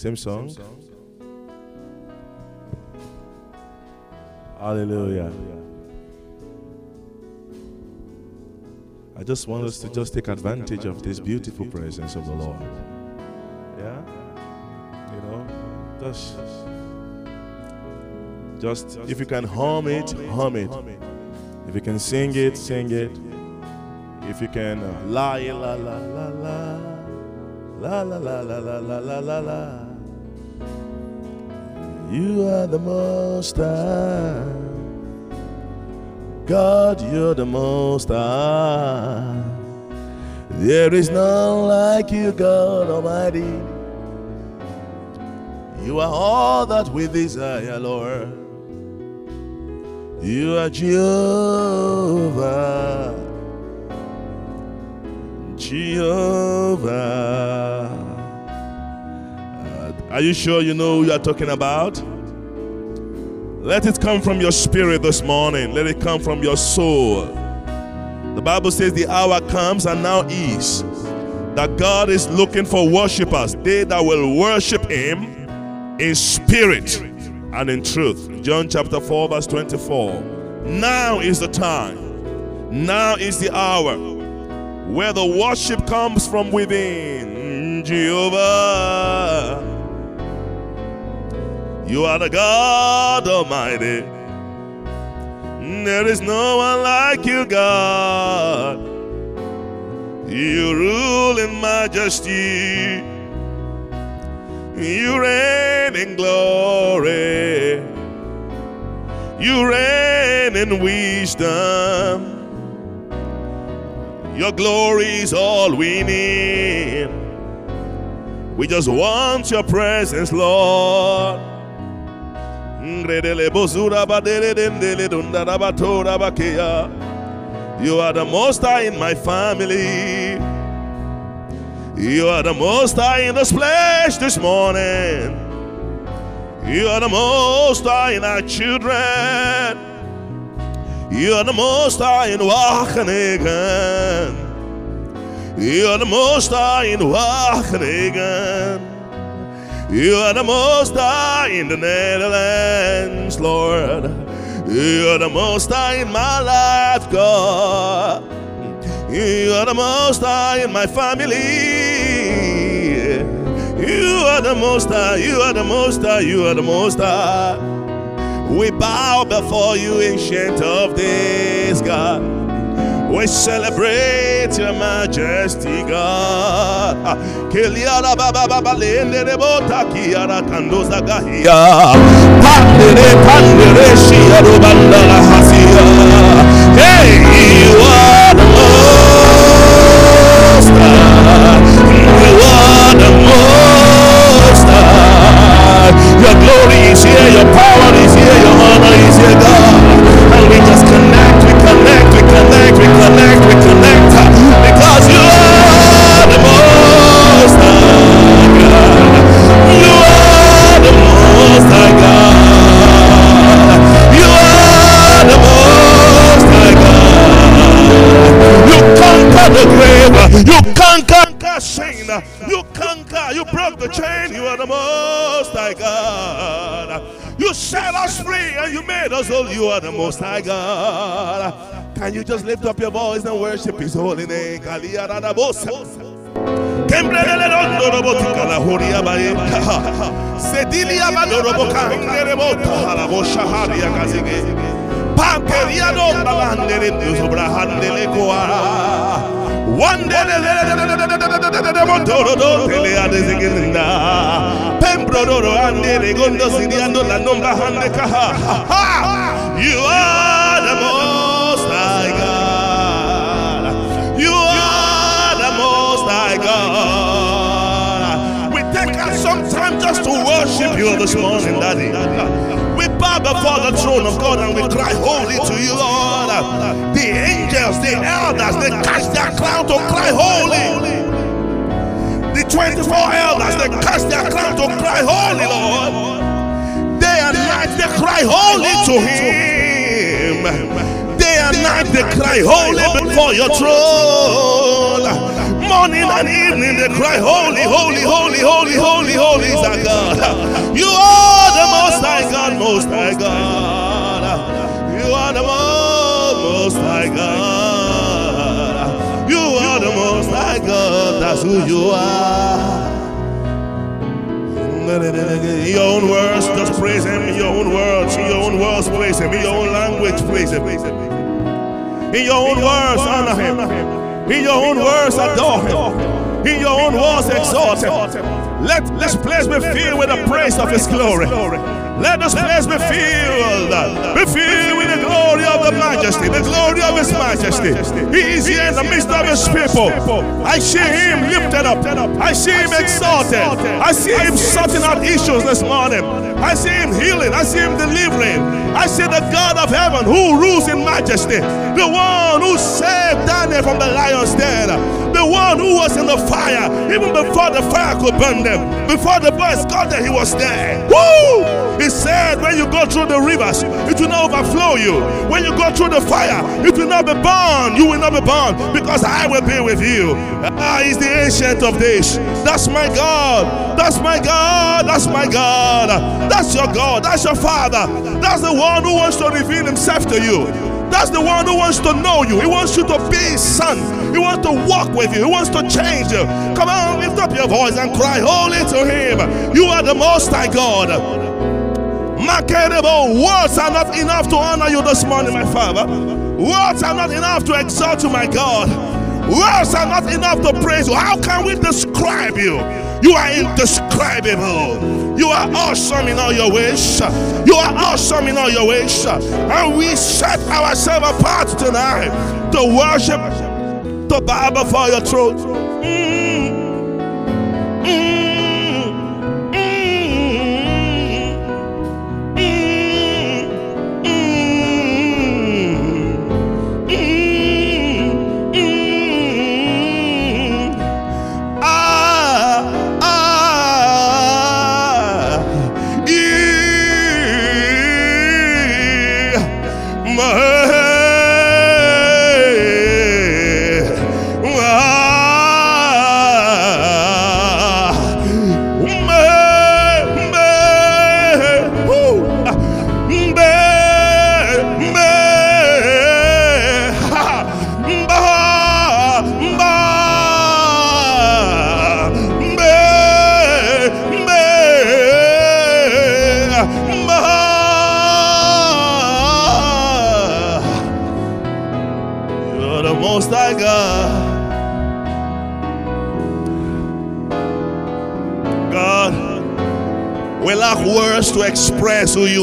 Same song. Hallelujah. I just want us to just take advantage of this beautiful presence of the Lord. Yeah? You know, just, just if you can hum it, hum it. If you can sing it, sing it. If you can uh, la la la la la la la la la la la la la la. You are the most high. God, you're the most high. There is none like you, God Almighty. You are all that we desire, Lord. You are Jehovah. Jehovah. Uh, are you sure you know who you are talking about? Let it come from your spirit this morning. Let it come from your soul. The Bible says the hour comes and now is that God is looking for worshippers, they that will worship Him in spirit and in truth. John chapter 4, verse 24. Now is the time, now is the hour where the worship comes from within. Jehovah, you are the God Almighty. There is no one like you, God. You rule in majesty. You reign in glory. You reign in wisdom. Your glory is all we need. We just want your presence, Lord. You are the most high in my family. You are the most high in this place this morning. You are the most high in our children. You are the most high in Wageningen. You are the most high in Wageningen. You are the most high in the Netherlands, Lord. You are the most high in my life, God. You are the most high in my family. You are the most high, you are the most high, you are the most high. We bow before you, ancient of days, God. We celebrate your majesty, God. Ah, Keliara baba baba lende de bota kiara kandoza gahia. Pandere pandere hasia. Hey, you are the most high. You are the most high. Your glory is here, your power your honor is here, God. And we just connect, we connect, we connect, we connect, we connect. Because you are the most high God. You are the most high God. You are the most high God. You conquer the grave. You conquer sin. You conquer. You broke the chain. You are the most set us free and you made us whole. You are the most high God. Can you just lift up your voice and worship his holy name? Kembrelele rondo robotika la horia. Sedilia badorobo kangere bota shaharia kazige. Panteria do balandere sobra koara. Wandele motoro do tele adeziginda. Pembro do andele gondo siriando la nombra hande kaha. You are the most high God. You are the most high God. We take out some time just to worship you this morning, Daddy. We bow before the throne of God and we cry holy to you, Lord. The angels, the elders, they cast their crown to cry holy. The 24 elders, they cast their crown to cry holy, Lord. Day and night, they cry holy to Him. Day and night they cry holy before your throne. Morning and evening they cry holy, holy, holy, holy, holy, holy is our God. You are the most high God, most high God. You are the most high God. That's who you are. In your own words, just praise Him. In your own words, in your own words, praise Him. In your own language, praise Him. In your own words, honor Him. In your own words, adore Him. In your own words, exalt Him. Let this place be filled with the praise of His glory. Let this place be filled, be filled glory of the majesty, the glory of His majesty. He is here in the midst of His people. I see Him lifted up. I see Him exalted. I see Him sorting out issues this morning. I see Him healing. I see Him delivering. I see the God of heaven who rules in majesty, the one who saved Daniel from the lion's den, the one who was in the fire even before the fire could burn them. Before the boys got there, He was there. Woo! He said, when you go through the rivers, it will not overflow you. When you go through the fire, it will not be burned. You will not be burned because I will be with you. Ah, He's the ancient of days. That's my God. That's my God. That's my God. That's your God. That's your Father. That's the one who wants to reveal Himself to you. That's the one who wants to know you. He wants you to be his son. He wants to walk with you. He wants to change you. Come on, lift up your voice and cry holy to him. You are the most high God. Marketable words are not enough to honor you this morning, my Father. Words are not enough to exalt you, my God. Words are not enough to praise you. How can we describe you? You are indescribable. You are awesome in all your ways. You are awesome in all your ways. And we set ourselves apart tonight to worship, to bow before your throne. Mm.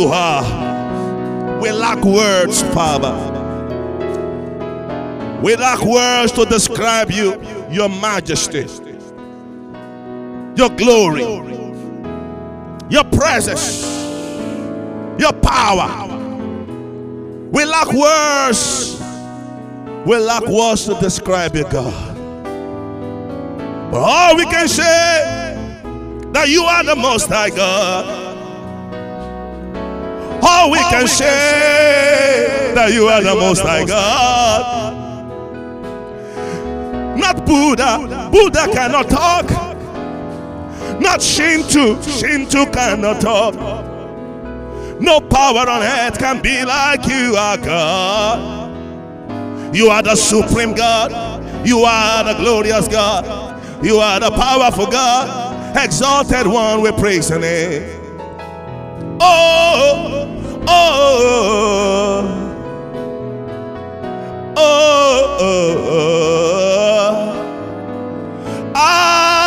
We lack words, Father. We lack words to describe you, your majesty, your glory, your presence, your power. We lack words. We lack words to describe you, God. But all we can say that you are the most high God. All we can say that you are the most high God. Not Buddha. Buddha cannot talk. Not Shinto. Shinto cannot talk. No power on earth can be like you are God. You are the supreme God. You are the glorious God. You are the powerful God. Exalted one, we praise your name. Oh, oh, oh, oh, oh. Ah,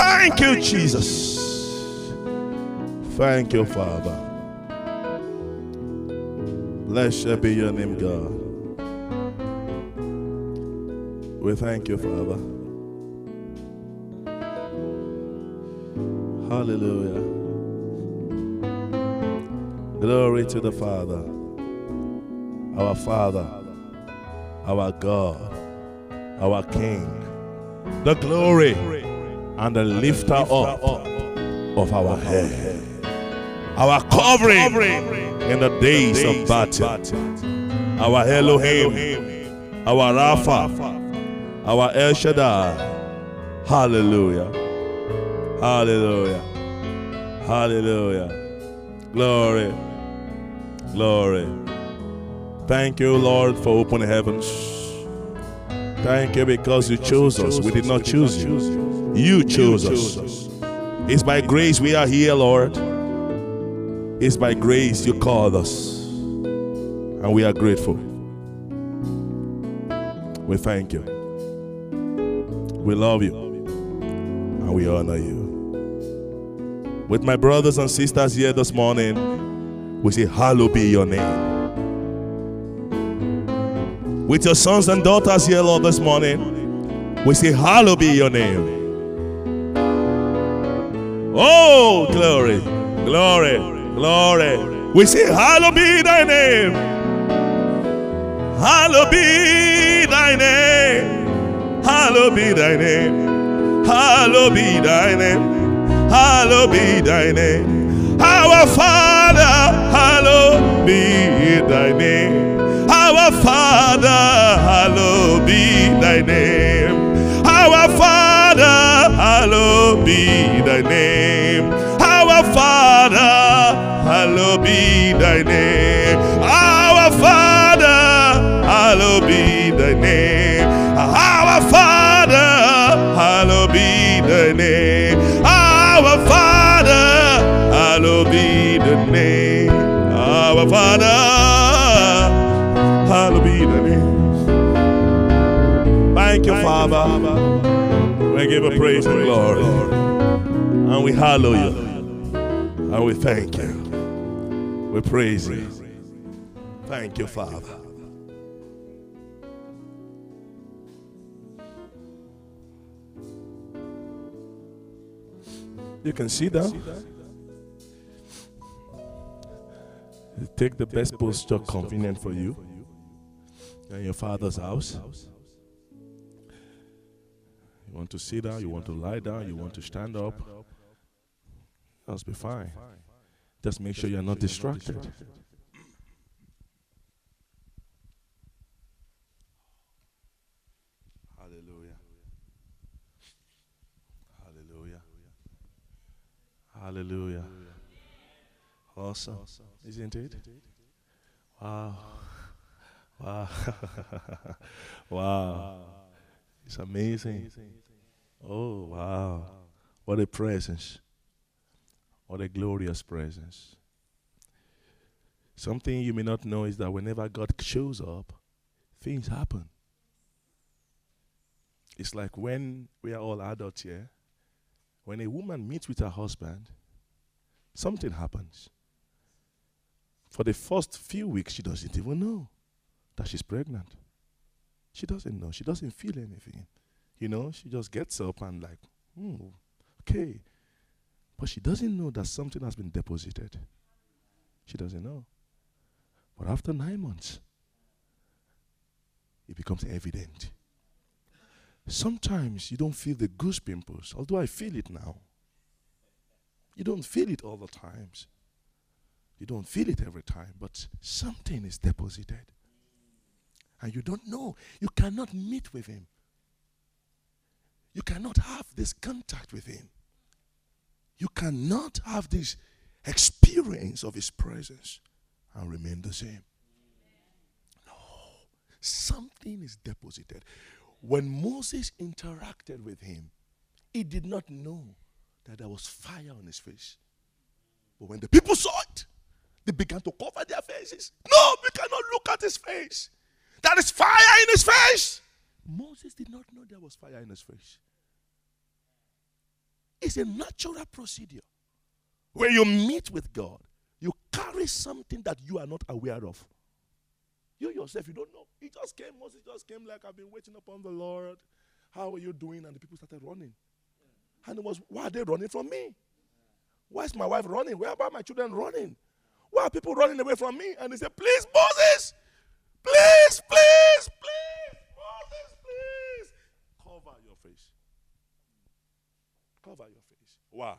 Thank you, Jesus. Thank you, Father. Blessed be your name, God. We thank you, Father. Hallelujah. Glory to the Father, our Father, our God, our King, the glory and the lifter up of our head, our covering in the days of battle, our Elohim, our Rapha, our El Shaddai. Hallelujah. Hallelujah. Hallelujah. Glory. Glory. Thank you, Lord, for open heavens. Thank you because you chose us. We did not choose you. You chose us. It's by grace we are here, Lord. It's by grace you called us. And we are grateful. We thank you. We love you. And we honor you. With my brothers and sisters here this morning, we say, Hallowed be your name. With your sons and daughters here, Lord, this morning, we say, Hallowed be your name. Oh, glory, glory, glory. We say, Hallowed be thy name. Hallowed be thy name. Hallowed be thy name. Hallowed be thy name hallowed be thy name. Our Father, hallowed be thy name. Our Father, hallowed be thy name. Our Father, hallowed be thy name. Our Father, hallowed be thy name. Our Father, hallowed be thy name. Our Father, hallowed be thy name our Father, hallowed be the name. Our Father, hallowed be the name. Thank you, Father. We give a praise and glory. And we hallow you. And we thank you. We praise you. Thank you, Father. You can see that. Take the best posture convenient for you in your father's house. You want to sit down, you want to lie down, you want to stand up. That's be fine. Just make sure you're not distracted. Hallelujah. Hallelujah. Hallelujah. Awesome. Isn't it? Wow. Wow. wow. It's amazing. Oh, wow. What a presence. What a glorious presence. Something you may not know is that whenever God shows up, things happen. It's like when we are all adults here when a woman meets with her husband, something happens. For the first few weeks, she doesn't even know that she's pregnant. She doesn't know. She doesn't feel anything. You know, she just gets up and, like, hmm, okay. But she doesn't know that something has been deposited. She doesn't know. But after nine months, it becomes evident Sometimes you don't feel the goose pimples, although I feel it now. You don't feel it all the times. You don't feel it every time, but something is deposited. And you don't know. You cannot meet with him. You cannot have this contact with him. You cannot have this experience of his presence and remain the same. No. Something is deposited. When Moses interacted with him, he did not know that there was fire on his face. But when the people saw it, they began to cover their faces. No, we cannot look at his face. There is fire in his face. Moses did not know there was fire in his face. It's a natural procedure. When you meet with God, you carry something that you are not aware of. You yourself, you don't know. He just came, Moses just came like, I've been waiting upon the Lord. How are you doing? And the people started running. And it was, why are they running from me? Why is my wife running? Where are my children running? Why are people running away from me? And they said, Please, Moses, face. Cover your face. Why?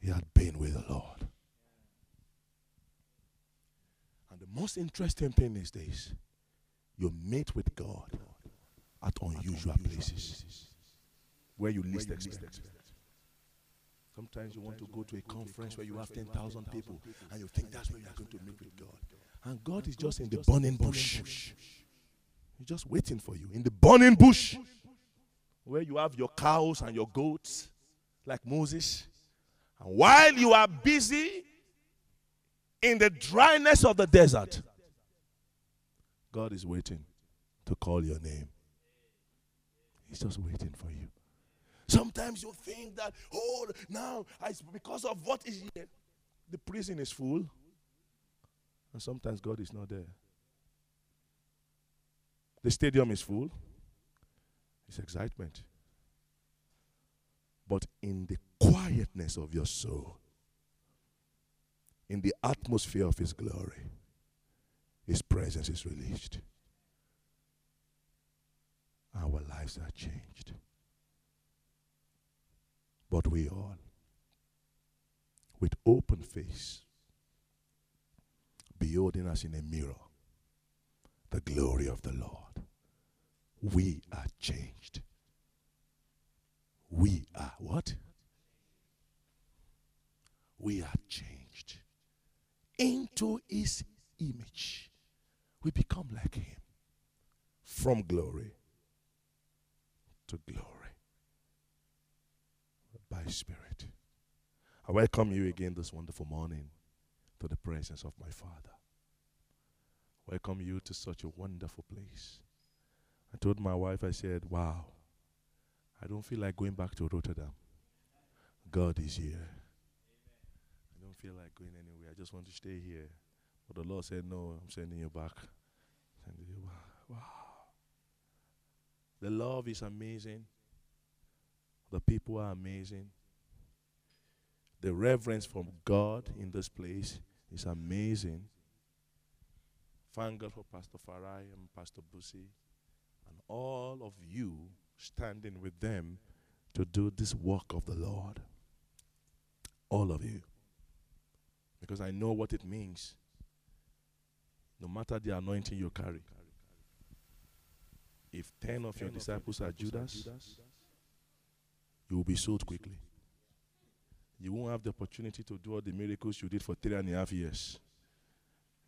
He had been with the Lord. And the most interesting thing is this you meet with God at unusual places where you least expect. Sometimes you want to go to a conference where you have 10,000 people and you think that's where you are going to meet with God. And God is just in the burning bush. He's just waiting for you in the burning bush where you have your cows and your goats, like Moses. And while you are busy in the dryness of the desert, God is waiting to call your name. He's just waiting for you. Sometimes you think that, oh, now it's because of what is here. The prison is full. And sometimes God is not there. The stadium is full. It's excitement. But in the quietness of your soul, in the atmosphere of His glory, His presence is released. Our lives are changed. But we all, with open face, beholding us in a mirror, the glory of the Lord, we are changed. We are what? We are changed into his image. We become like him from glory to glory by Spirit. I welcome you again this wonderful morning to the presence of my Father. Welcome you to such a wonderful place. I told my wife, I said, Wow, I don't feel like going back to Rotterdam. God is here. I don't feel like going anywhere. I just want to stay here. But the Lord said, No, I'm sending you back. Sending you back. Wow. The love is amazing. The people are amazing. The reverence from God in this place is amazing. Thank God for Pastor Farai and Pastor Busi all of you standing with them to do this work of the Lord. All of you. Because I know what it means. No matter the anointing you carry. If 10 of your disciples are Judas, you will be sold quickly. You won't have the opportunity to do all the miracles you did for three and a half years.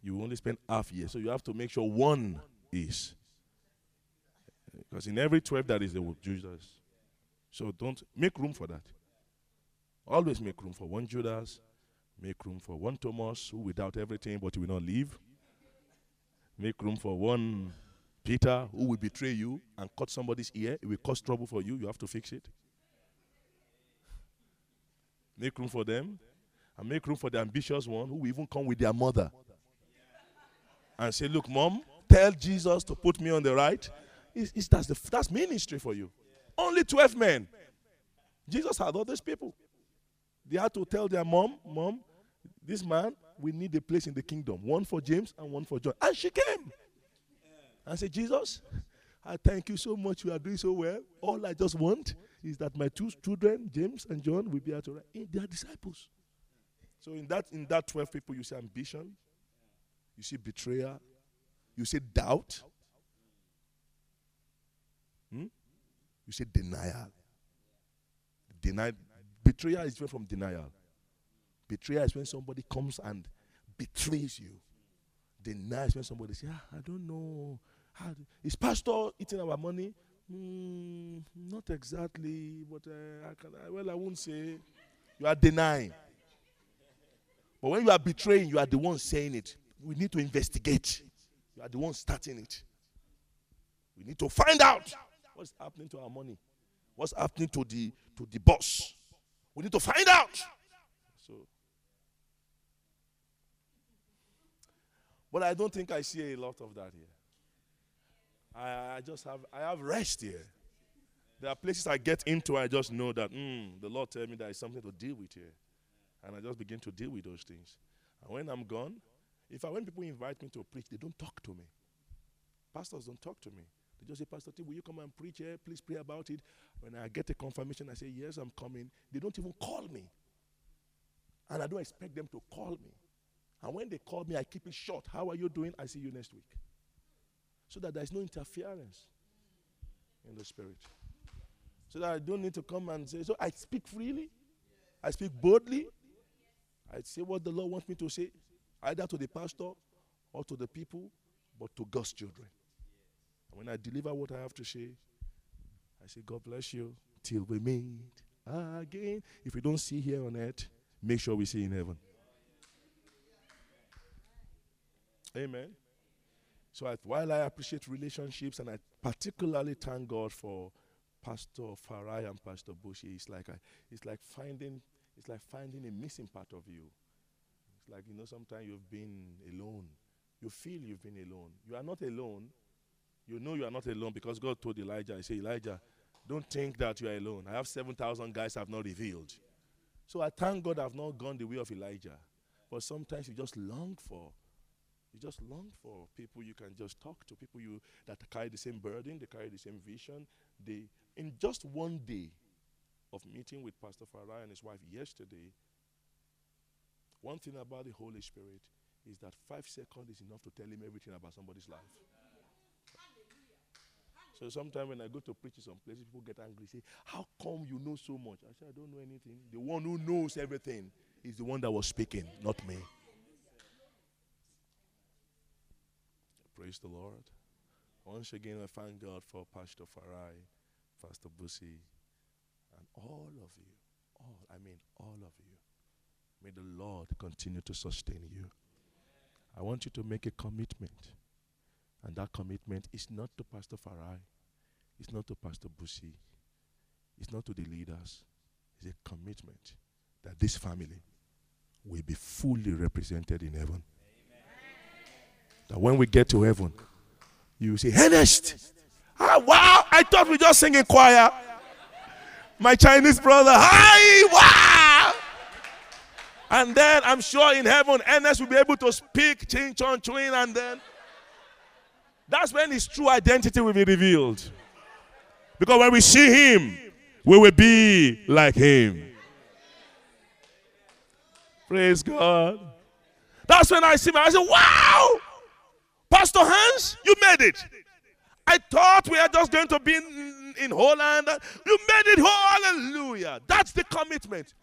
You only spend half year. So you have to make sure one is. Because in every 12 there is a Judas. So don't make room for that. Always make room for one Judas. Make room for one Thomas who without everything but will not leave. Make room for one Peter who will betray you and cut somebody's ear. It will cause trouble for you. You have to fix it. Make room for them. And make room for the ambitious one who will even come with their mother. And say, Look, mom, tell Jesus to put me on the right. It's, it's, that's, the, that's ministry for you. Only 12 men. Jesus had all these people. They had to tell their mom, Mom, this man, we need a place in the kingdom. One for James and one for John. And she came. And said, Jesus, I thank you so much. You are doing so well. All I just want is that my two children, James and John, will be able to. They are disciples. So in that in that 12 people, you see ambition, you see betrayal, you see doubt, hmm? You say denial. Denial, betrayal is different from denial. Betrayal is when somebody comes and betrays you. Denial is when somebody says, ah, I don't know. Is pastor eating our money? Mm, not exactly, but uh, I can, well, I won't say. You are denying. But when you are betraying, you are the one saying it. We need to investigate. You are the one starting it. We need to find out what's happening to our money. What's happening to the to the boss. We need to find out. So But I don't think I see a lot of that here. I, I just have I have rest here. There are places I get into, I just know that mm, the Lord tell me there is something to deal with here. And I just begin to deal with those things. And when I'm gone, if I when people invite me to preach, they don't talk to me. Pastors don't talk to me. They just say, Pastor T, will you come and preach here? Please pray about it. When I get a confirmation, I say, Yes, I'm coming. They don't even call me. And I don't expect them to call me. And when they call me, I keep it short. How are you doing? I see you next week. So that there's no interference in the spirit. So that I don't need to come and say, So I speak freely, I speak boldly, I say what the Lord wants me to say, either to the pastor or to the people, but to God's children. When I deliver what I have to say, I say, God bless you till we meet again. If we don't see here on earth, make sure we see in heaven. Amen. So I, while I appreciate relationships and I particularly thank God for Pastor Farai and Pastor Busi, it's like it's like finding it's like finding a missing part of you. It's like you know sometimes you've been alone. You feel you've been alone. You are not alone. You know you are not alone because God told Elijah, He said, Elijah, don't think that you are alone. I have 7,000 guys I've not revealed. So I thank God I've not gone the way of Elijah. But sometimes you just long for you just long for people you can just talk to, people you that carry the same burden, they carry the same vision. They in just one day of meeting with Pastor Farai and his wife yesterday, one thing about the Holy Spirit is that five seconds is enough to tell him everything about somebody's life. So sometimes when I go to preach in some places, people get angry, say, How come you know so much? I say, I don't know anything. The one who knows everything is the one that was speaking, not me. Praise the Lord. Once again, I thank God for Pastor Farai, Pastor Busi, and all of you. All, I mean, all of you. May the Lord continue to sustain you. I want you to make a commitment. And that commitment is not to Pastor Farai, it's not to Pastor Busi, it's not to the leaders. It's a commitment that this family will be fully represented in heaven. That when we get to heaven, you say, Ernest, ah, wow, I thought we just sing in choir. My Chinese brother, hi, wow. And then I'm sure in heaven, Ernest will be able to speak Ching Chong Chuin, and then that's when his true identity will be revealed. Because when we see him, we will be like him. Praise God. That's when I see him. I say, wow! Pastor Hans, you made it. I thought we are just going to be in, in Holland. You made it. Hallelujah. That's the commitment.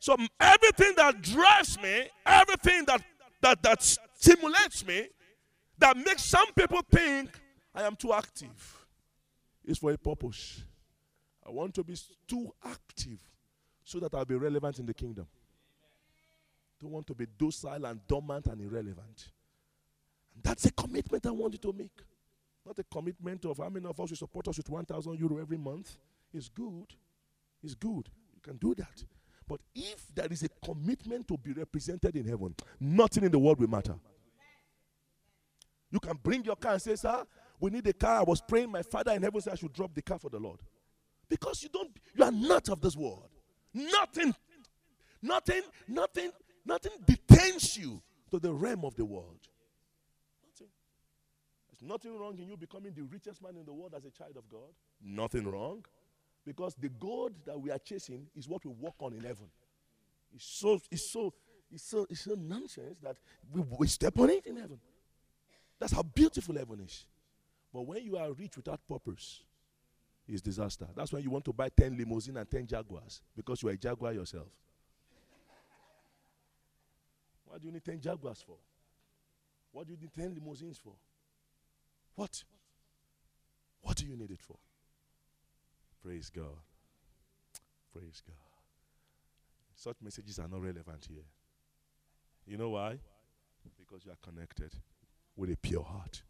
So everything that drives me, everything that, that, that stimulates me, that makes some people think I am too active, is for a purpose. I want to be too active so that I'll be relevant in the kingdom. Don't want to be docile and dormant and irrelevant. That's a commitment I want you to make. Not a commitment of how many of us will support us with 1,000 euro every month. It's good. It's good. You can do that. But if there is a commitment to be represented in heaven, nothing in the world will matter. You can bring your car and say, Sir, we need a car. I was praying, my father in heaven said I should drop the car for the Lord. Because you don't, you are not of this world. Nothing, nothing, nothing, nothing detains you to the realm of the world. There's nothing wrong in you becoming the richest man in the world as a child of God. Nothing wrong. Because the gold that we are chasing is what we walk on in heaven. It's so, it's so, it's so, it's so nonsense that we, we step on it in heaven. That's how beautiful heaven is. But when you are rich without purpose, it's disaster. That's when you want to buy 10 limousine and 10 Jaguars because you are a Jaguar yourself. What do you need 10 Jaguars for? What do you need 10 limousines for? What? What do you need it for? Praise God. Praise God. Such messages are not relevant here. You know why? Because you are connected with a pure heart.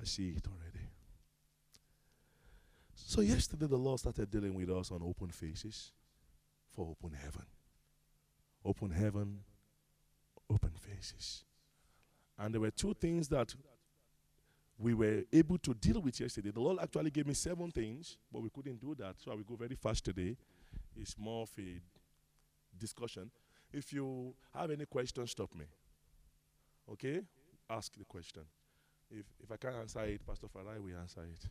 I see it already. So, yesterday, the Lord started dealing with us on open faces for open heaven. Open heaven, open faces. And there were two things that we were able to deal with yesterday. The Lord actually gave me seven things, but we couldn't do that. So I will go very fast today. It's more of a discussion. If you have any questions, stop me. Okay? Ask the question. If, if I can't answer it, Pastor Farai will answer it.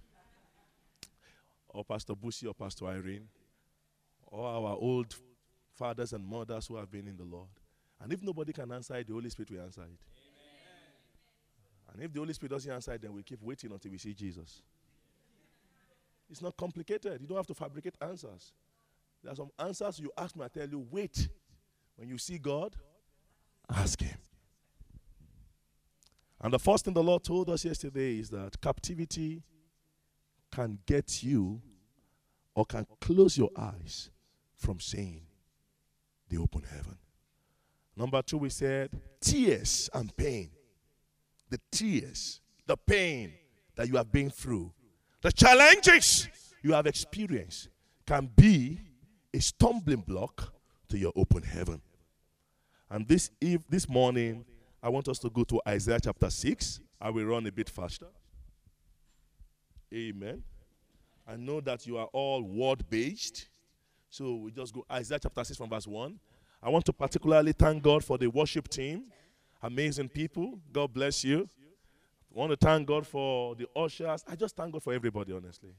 or Pastor Busi or Pastor Irene. Or our old fathers and mothers who have been in the Lord. And if nobody can answer it, the Holy Spirit will answer it. And if the Holy Spirit doesn't answer it, then we keep waiting until we see Jesus. It's not complicated. You don't have to fabricate answers. There are some answers you ask me, I tell you, wait. When you see God, ask Him. And the first thing the Lord told us yesterday is that captivity can get you or can close your eyes from seeing the open heaven. Number two, we said tears and pain. The tears, the pain that you have been through, the challenges you have experienced can be a stumbling block to your open heaven. And this eve, this morning, I want us to go to Isaiah chapter 6. I will run a bit faster. Amen. I know that you are all word based. So we just go Isaiah chapter 6 from verse 1. I want to particularly thank God for the worship team. Amazing people. God bless you. I want to thank God for the ushers. I just thank God for everybody, honestly.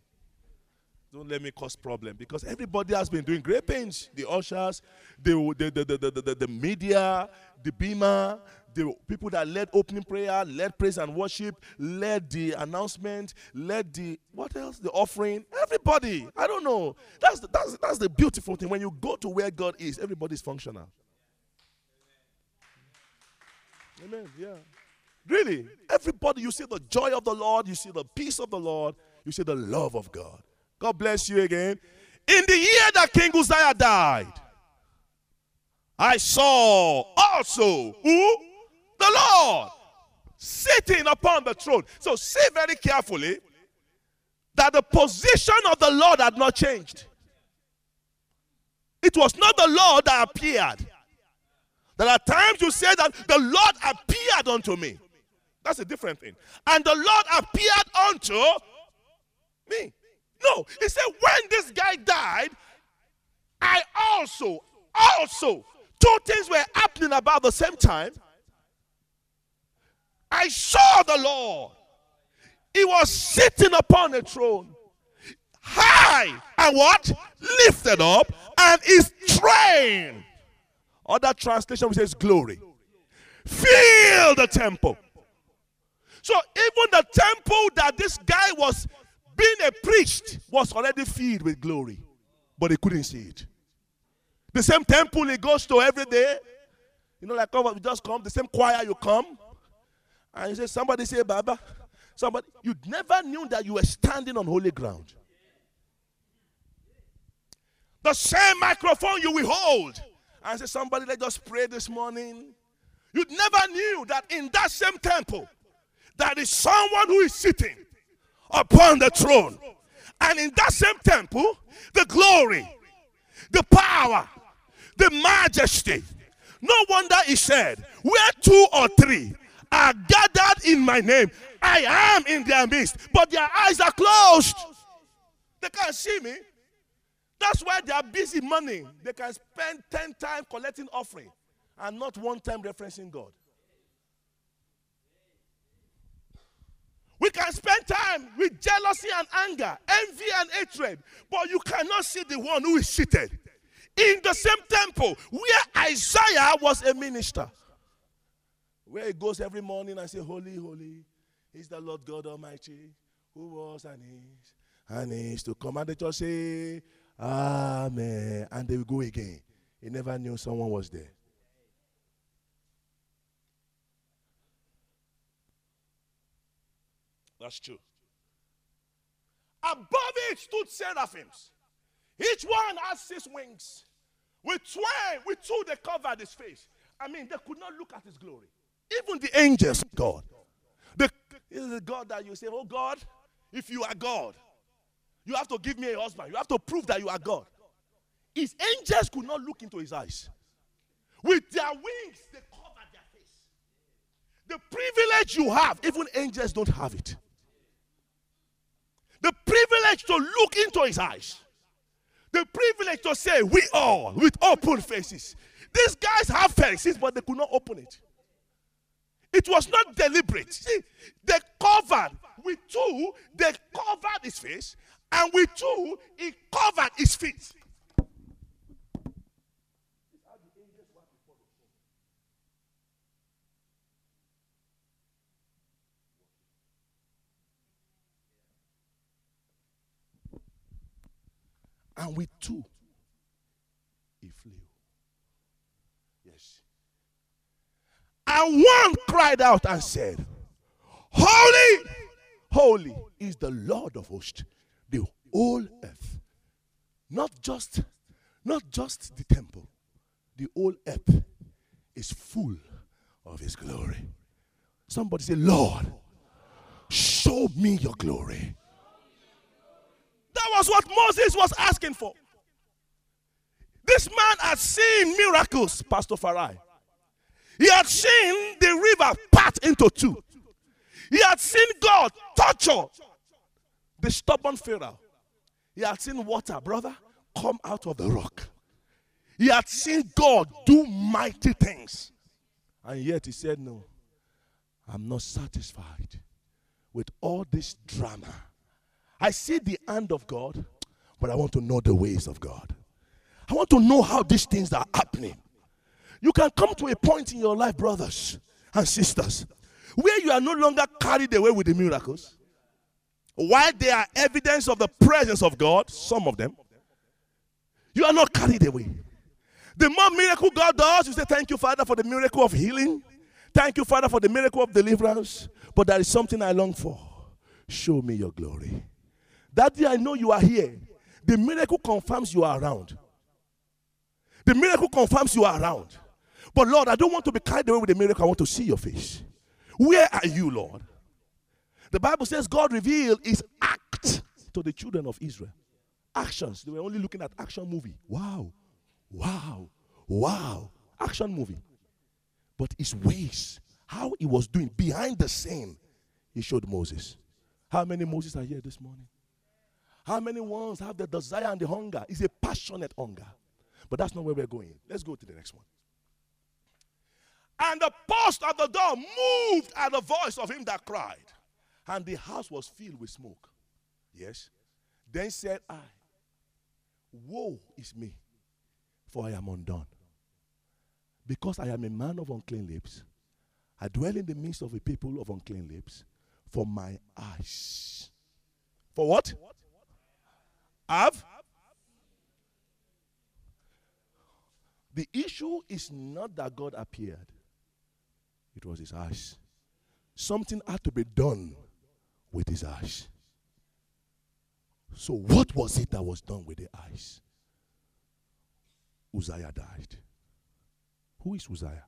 Don't let me cause problem because everybody has been doing great things. The ushers, the, the, the, the, the, the, media, the beamer, the people that led opening prayer, led praise and worship, led the announcement, led the what else? The offering. Everybody. I don't know. That's the, that's, that's the beautiful thing. When you go to where God is, everybody's functional. Amen. Yeah. Really. Everybody, you see the joy of the Lord, you see the peace of the Lord, you see the love of God. God bless you again. In the year that King Uzziah died, I saw also who? The Lord sitting upon the throne. So see very carefully that the position of the Lord had not changed. It was not the Lord that appeared. There are times you say that the Lord appeared unto me. That's a different thing. And the Lord appeared unto me. No, he said, when this guy died, I also, also, two things were happening about the same time. I saw the Lord. He was sitting upon a throne, high and what? Lifted up, and his train. Other translation says glory. Fill the temple. So even the temple that this guy was being a priest was already filled with glory, but he couldn't see it. The same temple he goes to every day, you know, like you just come, the same choir you come, and you say, somebody say, Baba, somebody, you never knew that you were standing on holy ground. The same microphone you will hold, and say, somebody, let us pray this morning. You never knew that in that same temple, that is someone who is sitting upon the throne. And in that same temple, the glory, the power, the majesty. No wonder he said, Where two or three are gathered in my name, I am in their midst. But their eyes are closed. They can't see me. That's why they are busy money. They can spend 10 times collecting offering and not one time referencing God. We can spend time with jealousy and anger, envy and hatred, but you cannot see the one who is seated in the same temple where Isaiah was a minister. Where he goes every morning and say, Holy, holy is the Lord God Almighty, who was and is and is to come. And they just say, Amen. And they will go again. He never knew someone was there. That's true. Above it stood seraphims. Each one has six wings. With twain, with two they covered his face. I mean, they could not look at his glory. Even the angels, God. The, is the God that you say, Oh God, if you are God, you have to give me a husband. You have to prove that you are God. His angels could not look into his eyes. With their wings, they covered their face. The privilege you have, even angels don't have it. The privilege to look into his eyes. The privilege to say, We all, with open faces. These guys have faces, but they could not open it. It was not deliberate. See, they covered with two, they covered his face, and with two, he covered his feet. And with two, he flew. Yes. And one cried out and said, Holy, holy is the Lord of hosts, the whole earth. Not just, not just the temple, the whole earth is full of his glory. Somebody say, Lord, show me your glory. That was what Moses was asking for. This man had seen miracles, Pastor Farai. He had seen the river part into two. He had seen God torture the stubborn Pharaoh. He had seen water, brother, come out of the rock. He had seen God do mighty things. And yet he said, No, I'm not satisfied with all this drama. I see the hand of God, but I want to know the ways of God. I want to know how these things are happening. You can come to a point in your life, brothers and sisters, where you are no longer carried away with the miracles. While they are evidence of the presence of God, some of them, you are not carried away. The more miracle God does, you say, Thank you, Father, for the miracle of healing. Thank you, Father, for the miracle of deliverance. But there is something I long for. Show me your glory. That day I know you are here. The miracle confirms you are around. The miracle confirms you are around. But Lord, I don't want to be carried away with the miracle. I want to see your face. Where are you, Lord? The Bible says God revealed his act to the children of Israel. Actions. They were only looking at action movie. Wow. Wow. Wow. Action movie. But his ways, how he was doing behind the scene, he showed Moses. How many Moses are here this morning? How many ones have the desire and the hunger? It's a passionate hunger. But that's not where we're going. Let's go to the next one. And the post of the door moved at the voice of him that cried, and the house was filled with smoke. Yes. Then said I, Woe is me, for I am undone. Because I am a man of unclean lips, I dwell in the midst of a people of unclean lips, for my eyes. For what? have. The issue is not that God appeared, it was his eyes. Something had to be done with his eyes. So, what was it that was done with the eyes? Uzziah died. Who is Uzziah?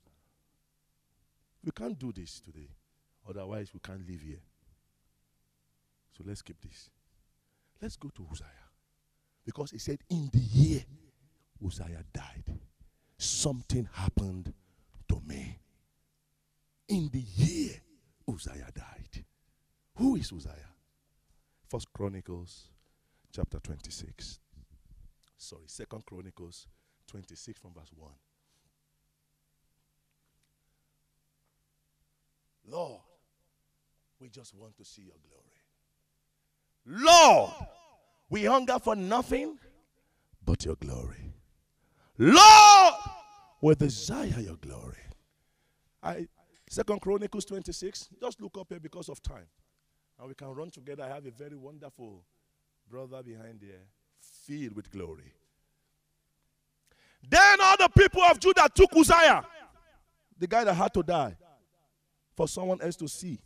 We can't do this today. Otherwise, we can't live here. So let's keep this. Let's go to Uzziah. Because he said, in the year Uzziah died, something happened to me. In the year Uzziah died. Who is Uzziah? First Chronicles chapter 26. Sorry, Second Chronicles 26 from verse 1. Lord, we just want to see your glory. Lord, we hunger for nothing but your glory. Lord, we desire your glory. I Second Chronicles 26. Just look up here because of time. And we can run together. I have a very wonderful brother behind there, filled with glory. Then all the people of Judah took Uzziah, the guy that had to die, for someone else to see.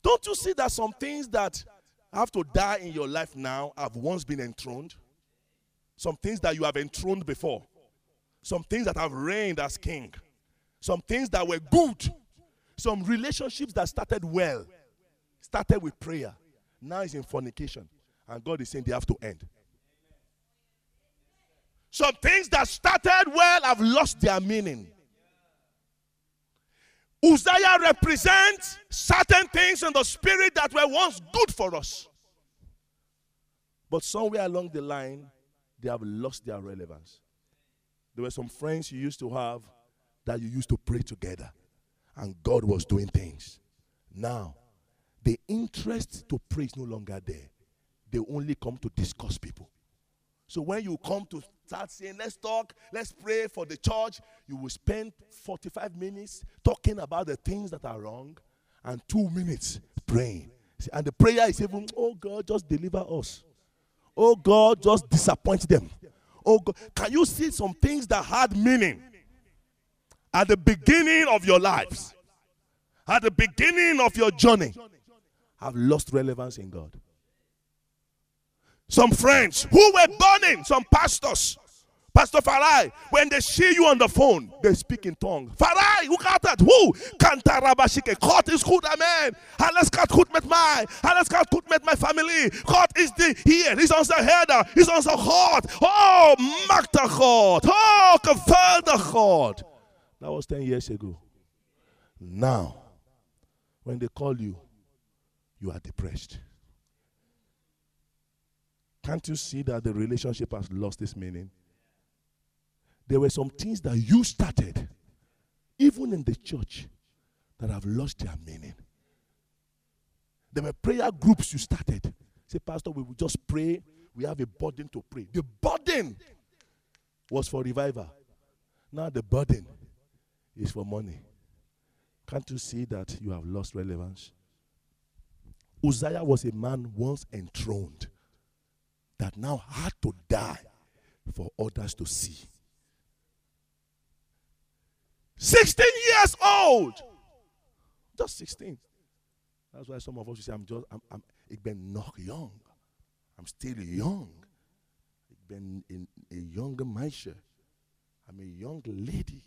Don't you see that some things that have to die in your life now have once been enthroned. Some things that you have enthroned before. Some things that have reigned as king. Some things that were good. Some relationships that started well. Started with prayer. Now it's in fornication. And God is saying they have to end. Some things that started well have lost their meaning. Uzziah represents certain things in the spirit that were once good for us. But somewhere along the line, they have lost their relevance. There were some friends you used to have that you used to pray together, and God was doing things. Now, the interest to pray is no longer there. They only come to discuss people. So when you come to start saying, let's talk, let's pray for the church, you will spend 45 minutes talking about the things that are wrong and two minutes praying. And the prayer is even, oh God, just deliver us. Oh God, just disappoint them. Oh God, can you see some things that had meaning at the beginning of your lives, at the beginning of your journey, have lost relevance in God? Some friends who were burning, some pastors. Pastor Farai, when they see you on the phone, they speak in tongue. Farai, who got that? Who? Kantarabashike. God is good, amen. Alles gaat goed met my. Alles gaat goed met my family. God is the here. He's onze herder. He's on the heart. Oh, machtig God. Oh, geweldig God. That was 10 years ago. Now, when they call you, you are depressed. Can't you see that the relationship has lost its meaning? There were some things that you started, even in the church, that have lost their meaning. There were prayer groups you started. Say, Pastor, we will just pray. We have a burden to pray. The burden was for revival. Now the burden is for money. Can't you see that you have lost relevance? Uzziah was a man once enthroned that now had to die for others to see. 16 years old. Just 16. That's why some of us say, I'm just, I'm, I'm, ik ben nog young. I'm still young. Ik ben in a young meisje. I'm a young lady.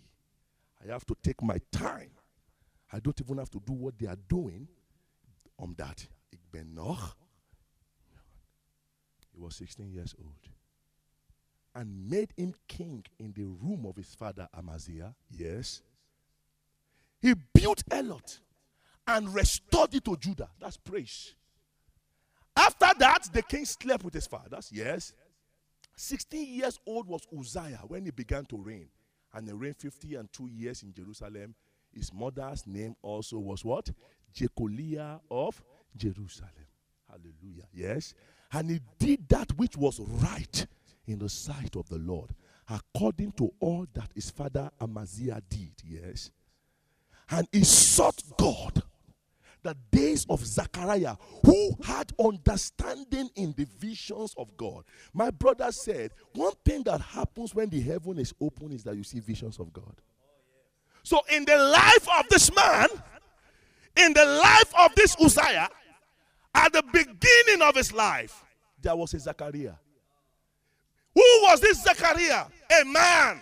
I have to take my time. I don't even have to do what they are doing. Um, Dat. Ik ben nog he was 16 years old. And made him king in the room of his father Amaziah. Yes. He built Eloth and restored it to Judah. That's praise. After that, the king slept with his fathers. Yes. 16 years old was Uzziah when he began to reign. And he reigned 50 and 2 years in Jerusalem. His mother's name also was what? Jecoliah of Jerusalem. Hallelujah. Yes. And he did that which was right in the sight of the Lord, according to all that his father Amaziah did. Yes. And he sought God the days of Zechariah, who had understanding in the visions of God. My brother said, one thing that happens when the heaven is open is that you see visions of God. So, in the life of this man, in the life of this Uzziah, at the beginning of his life, there was a Zachariah. Who was this Zachariah? A man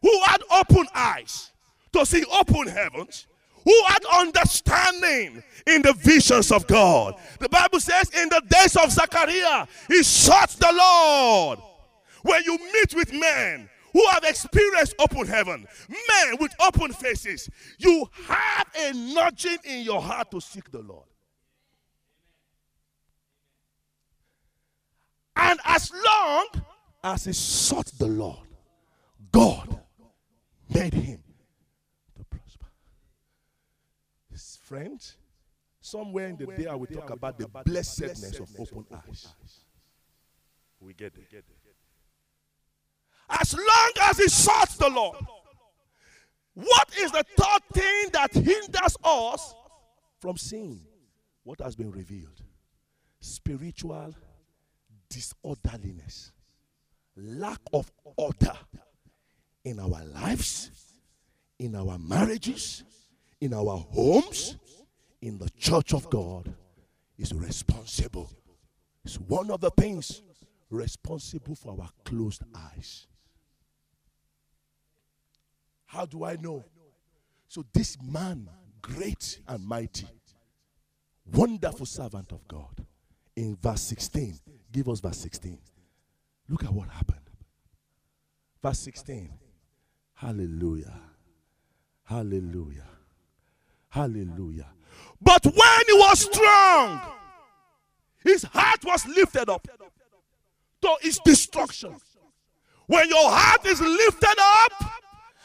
who had open eyes to see open heavens, who had understanding in the visions of God. The Bible says, in the days of Zachariah, he sought the Lord. When you meet with men who have experienced open heaven, men with open faces, you have a nudging in your heart to seek the Lord. And as long as he sought the Lord, God made him to prosper. His friends, somewhere in the day I will talk about the blessedness of open eyes. We get there. As long as he sought the Lord, what is the third thing that hinders us from seeing what has been revealed? Spiritual disorderliness, lack of order in our lives, in our marriages, in our homes, in the church of God is responsible. It's one of the things responsible for our closed eyes. How do I know? So this man, great and mighty, wonderful servant of God, in verse 16, give us verse 16. Look at what happened. Verse 16. Hallelujah. Hallelujah. Hallelujah. But when he was strong, his heart was lifted up to its destruction. When your heart is lifted up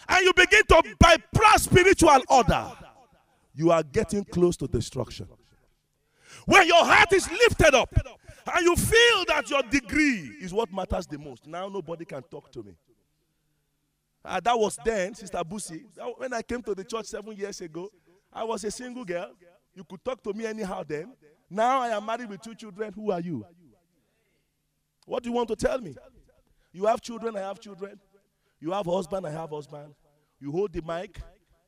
and you begin to bypass spiritual order, you are getting close to destruction. When your heart is lifted up and you feel that your degree is what matters the most, now nobody can talk to me. Uh, that was then, Sister Busi. When I came to the church seven years ago, I was a single girl. You could talk to me anyhow then. Now I am married with two children. Who are you? What do you want to tell me? You have children, I have children. You have husband, I have husband. You hold the mic,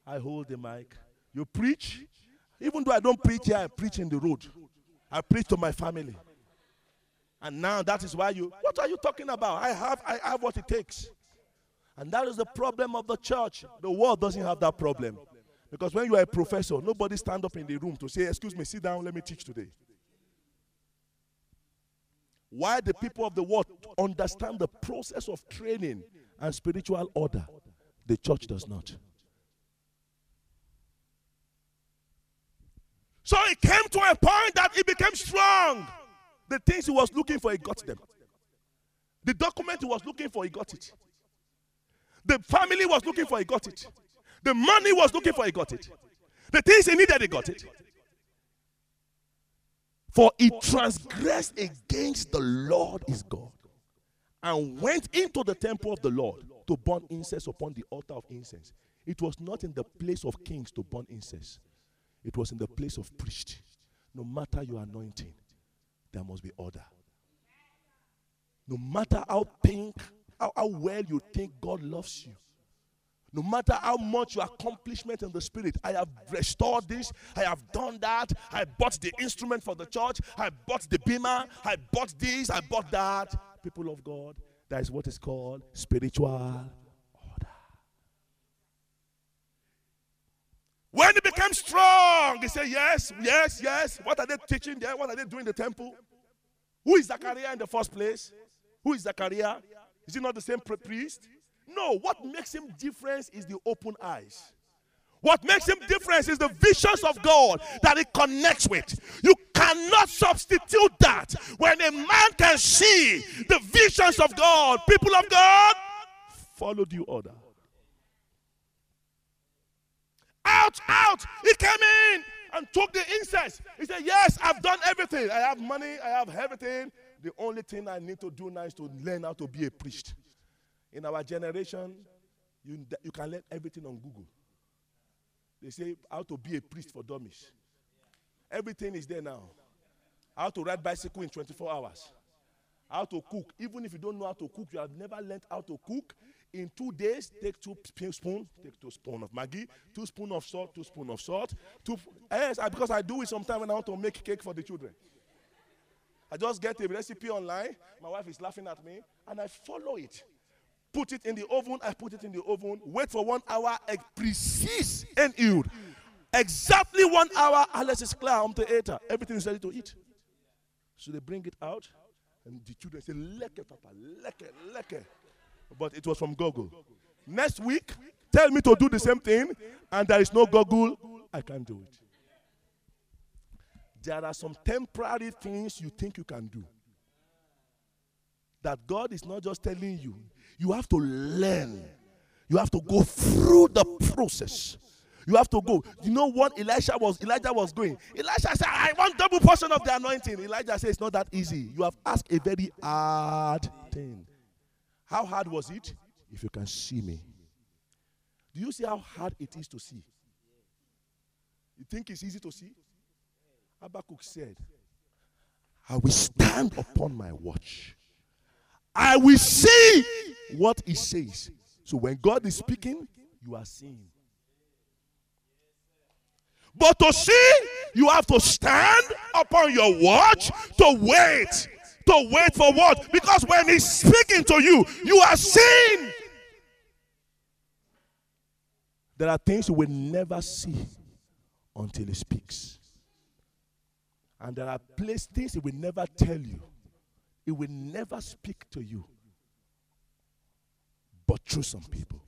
I hold the mic. You preach. Even though I don't preach here, I preach in the road. I preach to my family. And now that is why you what are you talking about? I have I have what it takes. And that is the problem of the church. The world doesn't have that problem. Because when you are a professor, nobody stand up in the room to say, excuse me, sit down, let me teach today. Why the people of the world understand the process of training and spiritual order, the church does not. So it came to a point that he became strong. The things he was looking for, he got them. The document he was looking for, he got it. The family was looking for, he got it. The money was looking for, he got it. The things he needed, he got it. For he transgressed against the Lord his God and went into the temple of the Lord to burn incense upon the altar of incense. It was not in the place of kings to burn incense, it was in the place of priests. No matter your anointing, there must be order. No matter how think how, how well you think God loves you. No matter how much your accomplishment in the spirit, I have restored this, I have done that, I bought the instrument for the church, I bought the beamer, I bought this, I bought that. People of God, that is what is called spiritual order. When he became strong, he said, Yes, yes, yes. What are they teaching there? What are they doing in the temple? Who is Zachariah in the first place? Who is Zachariah? Is he not the same priest? No, what makes him different is the open eyes. What makes him different is the visions of God that he connects with. You cannot substitute that. When a man can see the visions of God, people of God, follow due order. Out, out. He came in and took the incense. He said, Yes, I've done everything. I have money, I have everything. The only thing I need to do now is to learn how to be a priest. In our generation, you, you can learn everything on Google. They say how to be a priest for dummies. Everything is there now. How to ride bicycle in 24 hours. How to cook. Even if you don't know how to cook, you have never learned how to cook. In two days, take two spoons, take two spoons of Maggi, two spoons of salt, two spoons of salt. Two, yes, because I do it sometimes when I want to make cake for the children. I just get a recipe online. My wife is laughing at me, and I follow it. Put it in the oven. I put it in the oven. Wait for one hour. Precise and yield. Exactly one hour. Unless is I'm to eat. Everything is ready to eat. So they bring it out, and the children say, "Leke, Papa, leke, leke." But it was from Google. Next week, tell me to do the same thing, and there is no Google. I can't do it there are some temporary things you think you can do. That God is not just telling you, you have to learn. You have to go through the process. You have to go. You know what Elisha was Elijah was going. Elisha said, I want double portion of the anointing. Elijah said it's not that easy. You have asked a very hard thing. How hard was it? If you can see me. Do you see how hard it is to see? You think it's easy to see? Habakkuk said, I will stand upon my watch. I will see what he says. So when God is speaking, you are seeing. But to see, you have to stand upon your watch to wait. To wait for what? Because when he's speaking to you, you are seeing. There are things you will never see until He speaks. And there are places, things He will never tell you. He will never speak to you, but through some people.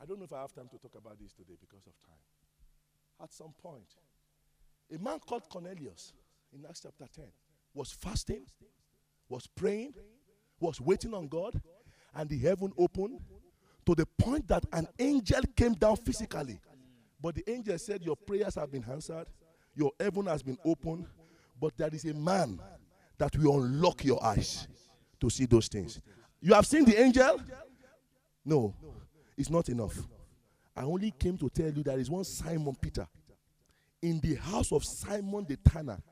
I don't know if I have time to talk about this today because of time. At some point, a man called Cornelius in Acts chapter 10 was fasting, was praying, was waiting on God, and the heaven opened to the point that an angel came down physically. But the angel said, Your prayers have been answered, your heaven has been opened, but there is a man that will unlock your eyes to see those things. You have seen the angel? No, it's not enough. I only came to tell you there is one Simon Peter in the house of Simon the Tanner.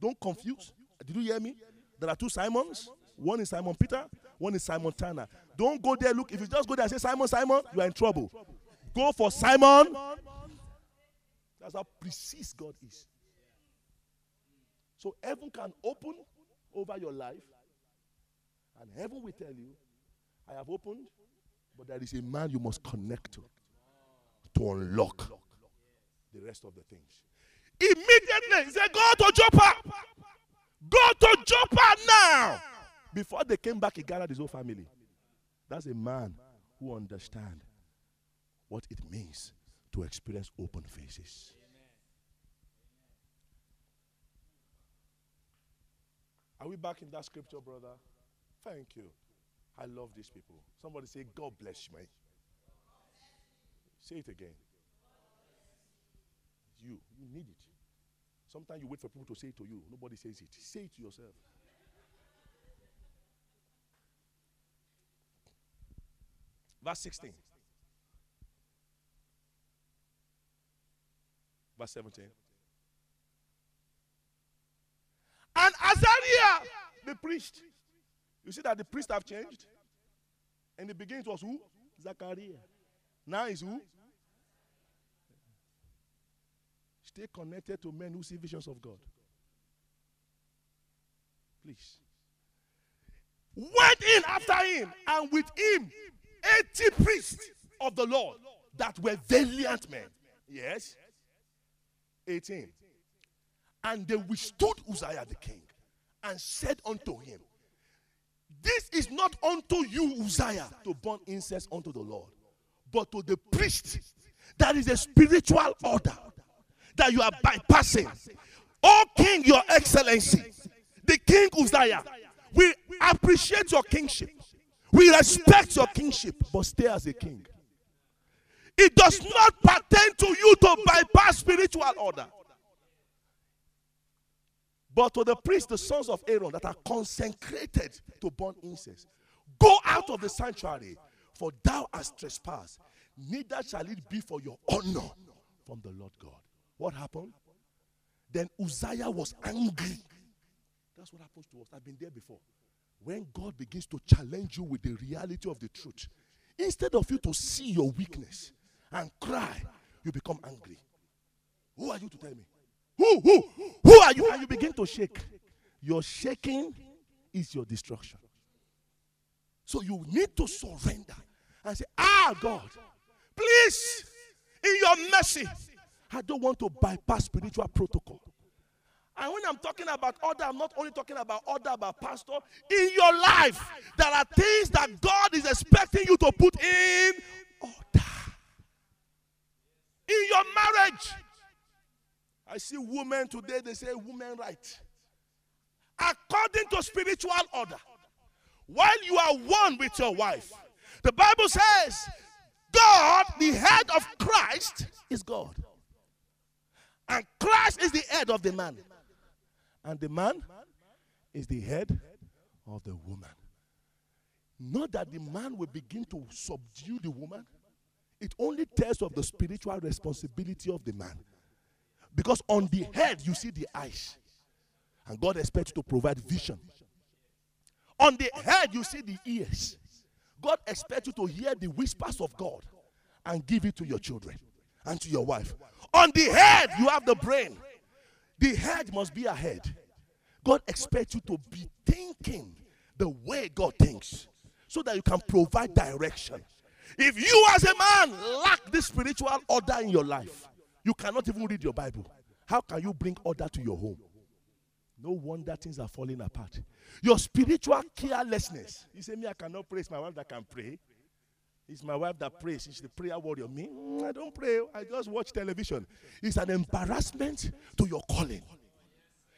Don't confuse. Did you hear me? There are two Simons. One is Simon Peter, one is Simon Tanner. Don't go there. Look, if you just go there and say Simon, Simon, you are in trouble. Go for Simon. That's how precise God is. So heaven can open over your life, and heaven will tell you, I have opened, but there is a man you must connect to to unlock the rest of the things. Immediately, he said, Go to Joppa. Go to Joppa now. Before they came back, he gathered his whole family. That's a man who understands what it means to experience open faces. Are we back in that scripture, brother? Thank you. I love these people. Somebody say, God bless me. Say it again. You, you need it. Sometimes you wait for people to say it to you. Nobody says it. Say it to yourself. Verse 16. Verse 17. And Azariah, priest. You see that the priests have changed? In the beginning, it was who? Zachariah. Now is who? Stay connected to men who see visions of God. Please. Went in after him, and with him, 80 priests of the Lord that were valiant men. Yes. 18. And they withstood Uzziah the king and said unto him, This is not unto you, Uzziah, to burn incense unto the Lord, but to the priest. That is a spiritual order that you are bypassing. Oh, King, Your Excellency, the King Uzziah, we appreciate your kingship. We respect your kingship, but stay as a king. It does not pertain to you to bypass spiritual order. But to the priests, the sons of Aaron that are consecrated to burn incense, go out of the sanctuary, for thou hast trespassed. Neither shall it be for your honor from the Lord God. What happened? Then Uzziah was angry. That's what happens to us. I've been there before. When God begins to challenge you with the reality of the truth, instead of you to see your weakness and cry, you become angry. Who are you to tell me? Who, who, who are you? And you begin to shake. Your shaking is your destruction. So you need to surrender and say, Ah, God, please, in your mercy, I don't want to bypass spiritual protocol. And when I'm talking about order, I'm not only talking about order about pastor. In your life, there are things that God is expecting you to put in order. In your marriage, I see women today, they say women right. According to spiritual order, while you are one with your wife, the Bible says, God, the head of Christ, is God. And Christ is the head of the man. And the man is the head of the woman. Not that the man will begin to subdue the woman, it only tells of the spiritual responsibility of the man. Because on the head, you see the eyes. And God expects you to provide vision. On the head, you see the ears. God expects you to hear the whispers of God and give it to your children and to your wife. On the head, you have the brain. The head must be ahead. God expects you to be thinking the way God thinks so that you can provide direction. If you as a man lack this spiritual order in your life, you cannot even read your Bible. How can you bring order to your home? No wonder things are falling apart. Your spiritual carelessness. You say, Me, I cannot pray. It's my wife that can pray. It's my wife that prays. She's the prayer warrior. Me, I don't pray. I just watch television. It's an embarrassment to your calling.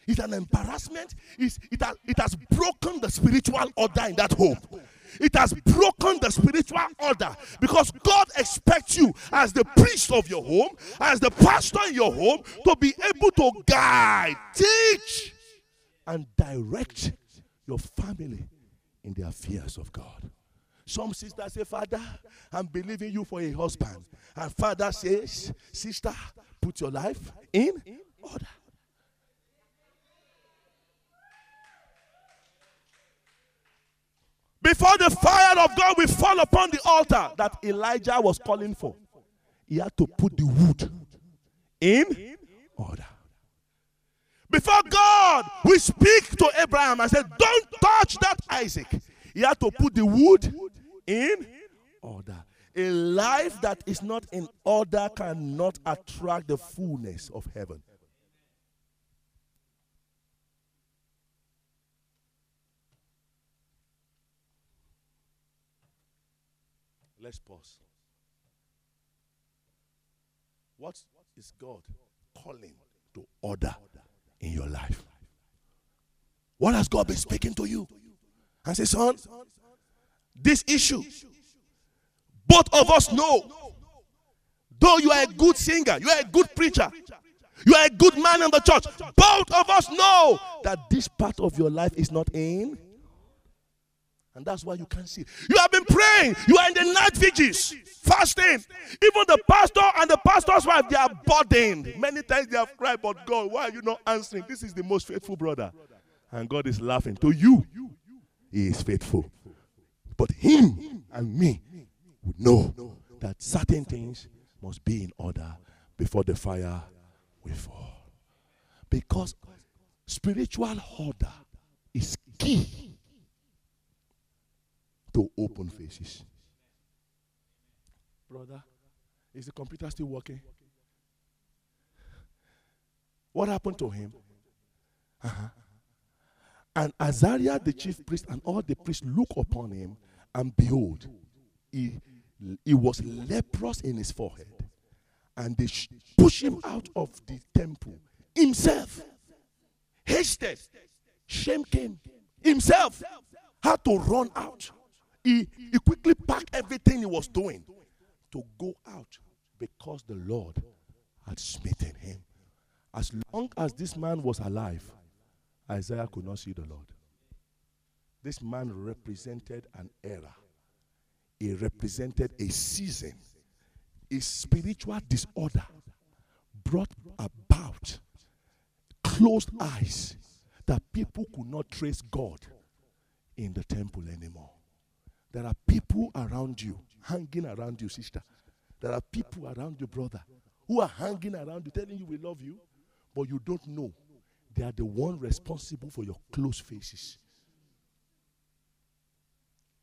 It's an embarrassment. It's, it, has, it has broken the spiritual order in that home. It has broken the spiritual order because God expects you, as the priest of your home, as the pastor in your home, to be able to guide, teach, and direct your family in the affairs of God. Some sisters say, Father, I'm believing you for a husband. And Father says, Sister, put your life in order. Before the fire of God will fall upon the altar that Elijah was calling for, he had to put the wood in order. Before God will speak to Abraham and said, Don't touch that Isaac, he had to put the wood in order. A life that is not in order cannot attract the fullness of heaven. Let's pause. What is God calling to order in your life? What has God been speaking to you? And say, son, this issue, both of us know. Though you are a good singer, you are a good preacher, you are a good man in the church, both of us know that this part of your life is not in and that's why you can't see. You have been praying. You are in the night vigils, fasting. Even the pastor and the pastor's wife, they are burdened. Many times they have cried, but God, why are you not answering? This is the most faithful brother. And God is laughing. To you, He is faithful. But Him and me would know that certain things must be in order before the fire will fall. Because spiritual order is key to open faces. Brother, is the computer still working? What happened to him? Uh-huh. And Azariah, the chief priest, and all the priests look upon him, and behold, he, he was leprous in his forehead. And they sh- push him out of the temple himself. Hasted. Shame came. Himself had to run out he, he quickly packed everything he was doing to go out because the Lord had smitten him. As long as this man was alive, Isaiah could not see the Lord. This man represented an era, he represented a season. A spiritual disorder brought about closed eyes that people could not trace God in the temple anymore. There are people around you, hanging around you, sister. There are people around you, brother, who are hanging around you, telling you we love you, but you don't know. They are the one responsible for your close faces.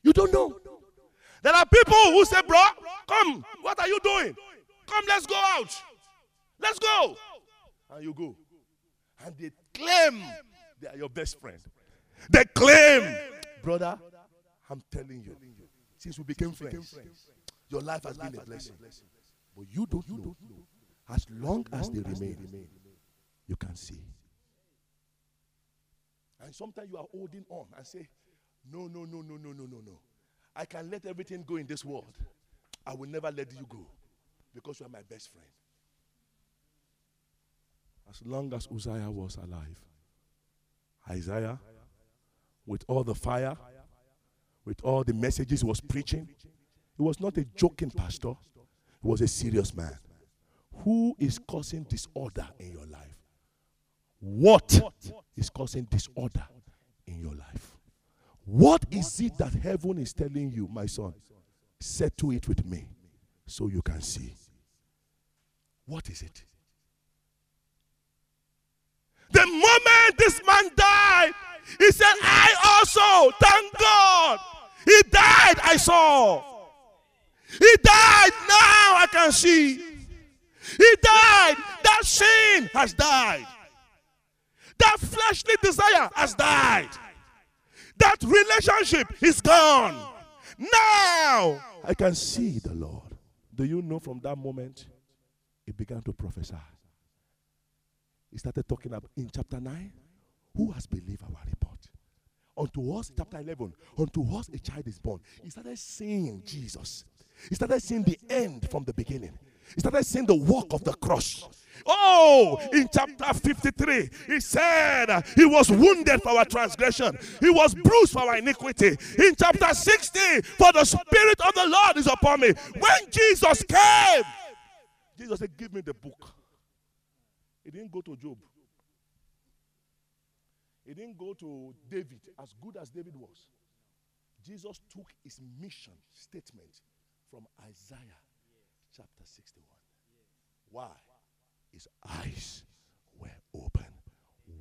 You don't know. There are people who say, Bro, come, what are you doing? Come, let's go out. Let's go. And you go. And they claim they are your best friend. They claim, brother, I'm telling you, since we became friends, your life has been a blessing. But you don't know. As long as they remain, you can see. And sometimes you are holding on and say, No, no, no, no, no, no, no, no. I can let everything go in this world. I will never let you go because you are my best friend. As long as Uzziah was alive, Isaiah, with all the fire, with all the messages he was preaching. He was not a joking pastor, he was a serious man. Who is causing disorder in your life? What is causing disorder in your life? What is it that heaven is telling you, my son? Settle it with me so you can see. What is it? The moment this man died, he said, I also, thank God, he died, I saw. He died. Now I can see. He died. That sin has died. That fleshly desire has died. That relationship is gone. Now I can see the Lord. Do you know from that moment he began to prophesy? He started talking about in chapter 9 who has believed our report? Unto us, chapter 11, unto us a child is born. He started seeing Jesus. He started seeing the end from the beginning. He started seeing the work of the cross. Oh, in chapter 53, he said he was wounded for our transgression, he was bruised for our iniquity. In chapter 60, for the Spirit of the Lord is upon me. When Jesus came, Jesus said, Give me the book. He didn't go to Job. He didn't go to David, as good as David was. Jesus took his mission statement from Isaiah chapter 61. Why? His eyes were open.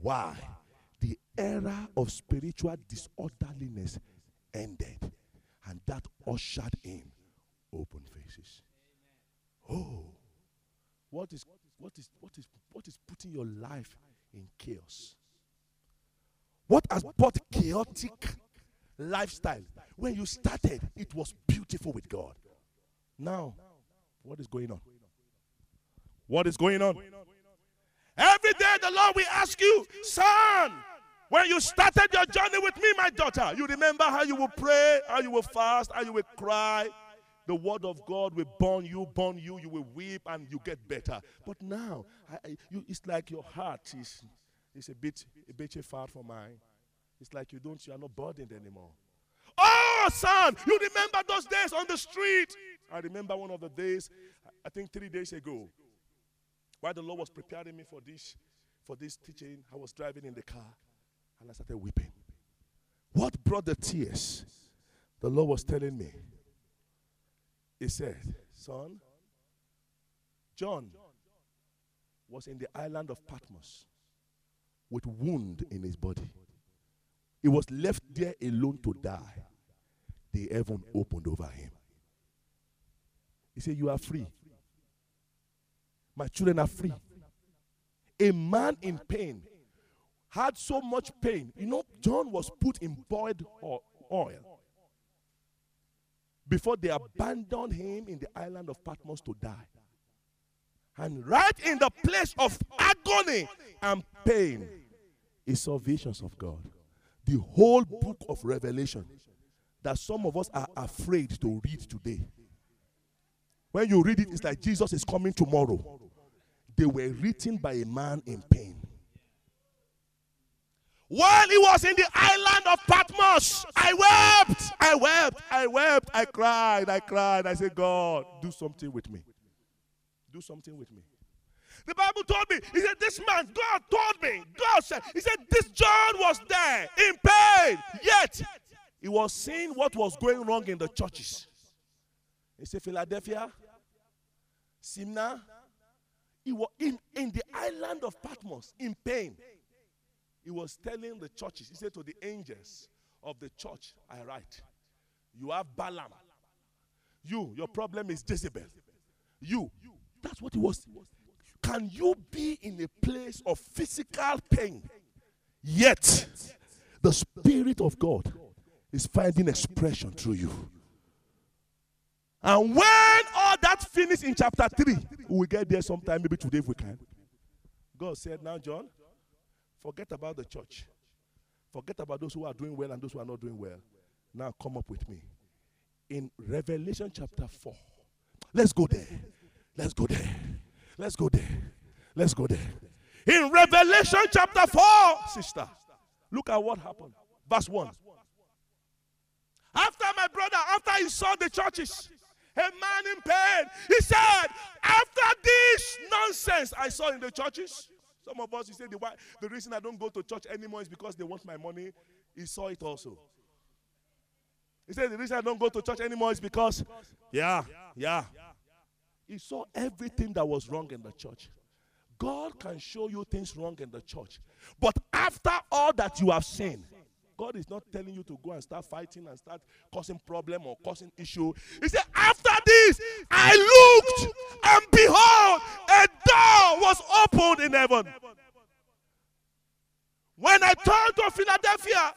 Why? The era of spiritual disorderliness ended, and that ushered in open faces. Oh, what is what is what is what is putting your life in chaos? What has brought chaotic lifestyle? When you started, it was beautiful with God. Now, what is going on? What is going on? Every day, the Lord will ask you, son, when you started your journey with me, my daughter, you remember how you will pray, how you will fast, how you will cry. The word of God will burn you, burn you, you will weep, and you get better. But now, I, I, you, it's like your heart is it's a bit a bit far from mine. It's like you don't you are not burdened anymore. Oh, son, you remember those days on the street? I remember one of the days, I think three days ago, while the Lord was preparing me for this, for this teaching, I was driving in the car and I started weeping. What brought the tears? The Lord was telling me. He said, Son, John was in the island of Patmos with wound in his body. He was left there alone to die. The heaven opened over him. He said, You are free. My children are free. A man in pain had so much pain. You know, John was put in boiled oil before they abandoned him in the island of Patmos to die. And right in the place of agony and pain, is saw visions of God. The whole book of Revelation that some of us are afraid to read today. When you read it, it's like Jesus is coming tomorrow. They were written by a man in pain. While he was in the island of Patmos, I wept, I wept, I wept, I cried, I cried. I said, God, do something with me. Do something with me. The Bible told me, he said, This man, God told me, God said, He said, This John was there in pain, yet he was seeing what was going wrong in the churches. He said, Philadelphia, Smyrna, he was in, in the island of Patmos in pain. He was telling the churches, he said to the angels of the church, I write, you have Balaam. You, your problem is Jezebel. You, that's what he was. Can you be in a place of physical pain, yet the Spirit of God is finding expression through you? And when all that finished in chapter 3, we will get there sometime, maybe today if we can. God said, Now, John, forget about the church. Forget about those who are doing well and those who are not doing well. Now, come up with me. In Revelation chapter 4, let's go there. Let's go there. Let's go there. Let's go there. In Revelation chapter 4, sister, look at what happened. Verse 1. After my brother, after he saw the churches, a man in pain. He said, After this nonsense I saw in the churches, some of us, you say, the, why, the reason I don't go to church anymore is because they want my money. He saw it also. He said, The reason I don't go to church anymore is because, yeah, yeah. He saw everything that was wrong in the church. God can show you things wrong in the church. But after all that you have seen, God is not telling you to go and start fighting and start causing problem or causing issue. He said, after this, I looked and behold, was opened in heaven. When I turned to Philadelphia,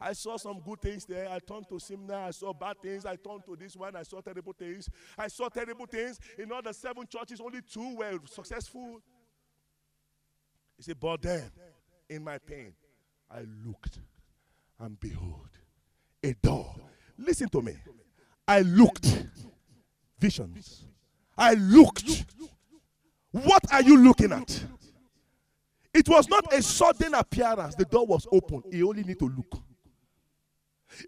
I saw some good things there. I turned to Smyrna. I saw bad things. I turned to this one. I saw terrible things. I saw terrible things. In all the seven churches, only two were successful. He said, But then, in my pain, I looked and behold, a door. Listen to me. I looked. Visions. I looked. What are you looking at? It was not a sudden appearance. The door was open. You only need to look.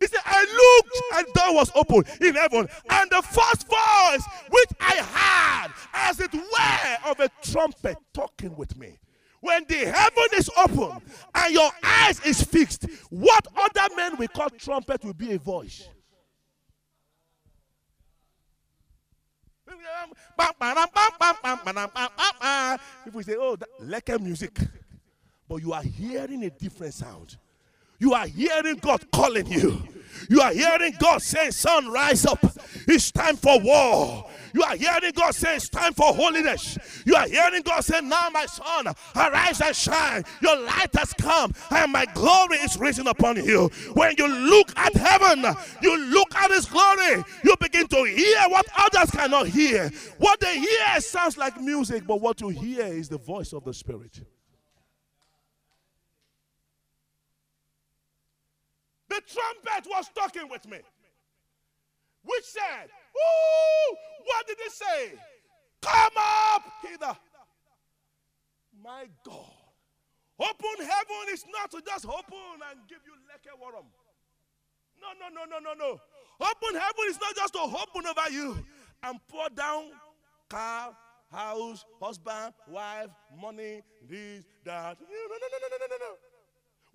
He said, I looked and door was open in heaven. And the first voice which I heard, as it were of a trumpet talking with me. When the heaven is open and your eyes is fixed, what other men we call trumpet will be a voice. People say, oh, that, like music. But you are hearing a different sound. You are hearing God calling you. You are hearing God saying, Son, rise up. It's time for war. You are hearing God say, It's time for holiness. You are hearing God say, Now, my son, arise and shine. Your light has come, and my glory is risen upon you. When you look at heaven, you look at His glory, you begin to hear what others cannot hear. What they hear sounds like music, but what you hear is the voice of the Spirit. The trumpet was talking with me, which said, Ooh, what did it say? Come up hither. My God. Open heaven is not to just open and give you leke warum. No, no, no, no, no, no. Open heaven is not just to open over you and pour down car, house, husband, wife, money, this, that. No, no, no, no, no, no, no, no.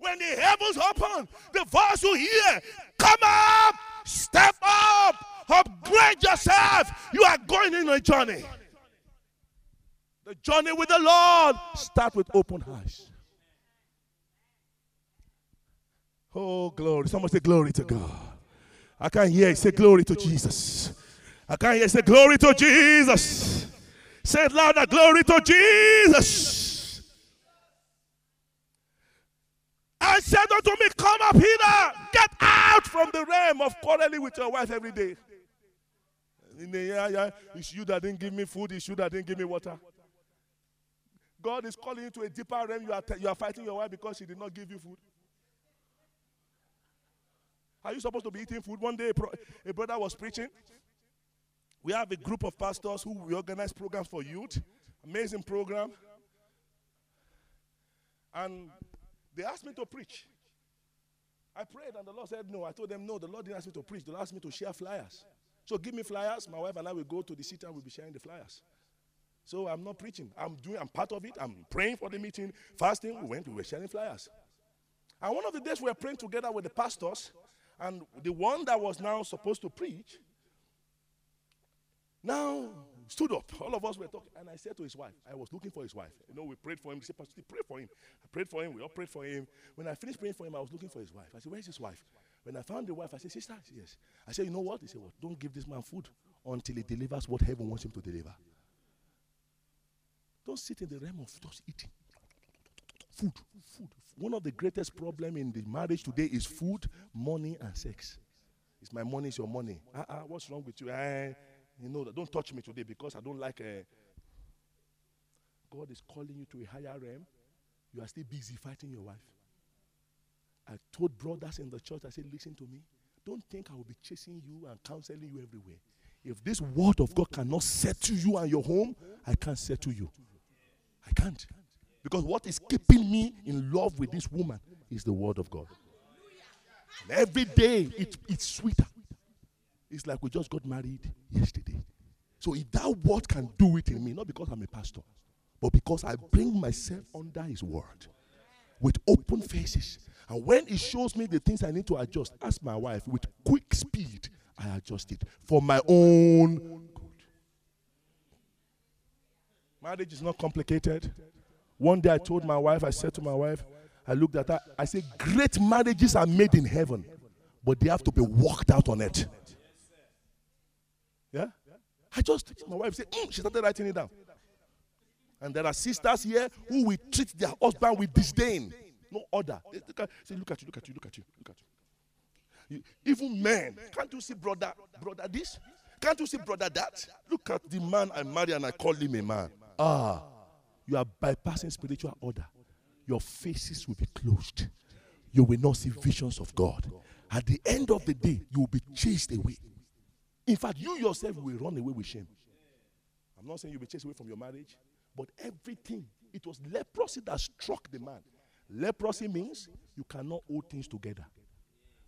When the heavens open, the voice will hear, Come up, step up, upgrade yourself. You are going in a journey. The journey with the Lord start with open eyes. Oh, glory. Someone say glory to God. I can't hear Say glory to Jesus. I can't hear say glory to Jesus. Say it louder, glory to Jesus. I said unto me, Come up hither, get out from the realm of quarreling with your wife every day. Yeah, yeah, it's you that didn't give me food, it's you that didn't give me water. God is calling you to a deeper realm. You are, you are fighting your wife because she did not give you food. Are you supposed to be eating food? One day, a, pro, a brother was preaching. We have a group of pastors who we organize programs for youth. Amazing program. And they asked me to preach. I prayed and the Lord said no. I told them no, the Lord didn't ask me to preach. The Lord asked me to share flyers. So give me flyers. My wife and I will go to the city and we'll be sharing the flyers. So I'm not preaching. I'm doing I'm part of it. I'm praying for the meeting, fasting. We went, we were sharing flyers. And one of the days we were praying together with the pastors, and the one that was now supposed to preach now stood up. All of us were talking. And I said to his wife, I was looking for his wife. You know, we prayed for him. He said, Pastor, pray for him. I prayed for him. We all prayed for him. When I finished praying for him, I was looking for his wife. I said, Where's his wife? When I found the wife, I said, Sister, yes. I said, You know what? He said, What? Don't give this man food until he delivers what heaven wants him to deliver. Don't sit in the realm of just eating. Food, food. One of the greatest problems in the marriage today is food, money, and sex. It's my money, it's your money. Uh-uh, what's wrong with you? Uh, you know that. Don't touch me today because I don't like. Uh, God is calling you to a higher realm. You are still busy fighting your wife. I told brothers in the church, I said, listen to me. Don't think I will be chasing you and counseling you everywhere. If this word of God cannot settle you and your home, I can't settle you. I can't. Because what is keeping me in love with this woman is the word of God. And every day it, it's sweeter. It's like we just got married yesterday. So if that word can do it in me, not because I'm a pastor, but because I bring myself under his word with open faces. And when he shows me the things I need to adjust, ask my wife with quick speed, I adjust it for my own good. Marriage is not complicated. One day I told my wife, I said to my wife, I looked at her. I said, Great marriages are made in heaven, but they have to be worked out on it. Yeah? I just, my wife said, mm, she started writing it down. And there are sisters here who will treat their husband with disdain. No order. They, say, look at you, look at you, look at you, look at you. Even men, can't you see brother, brother this? Can't you see brother that? Look at the man I marry and I call him a man. Ah, you are bypassing spiritual order. Your faces will be closed. You will not see visions of God. At the end of the day, you will be chased away. In fact, you yourself will run away with shame. I'm not saying you'll be chased away from your marriage, but everything, it was leprosy that struck the man. Leprosy means you cannot hold things together.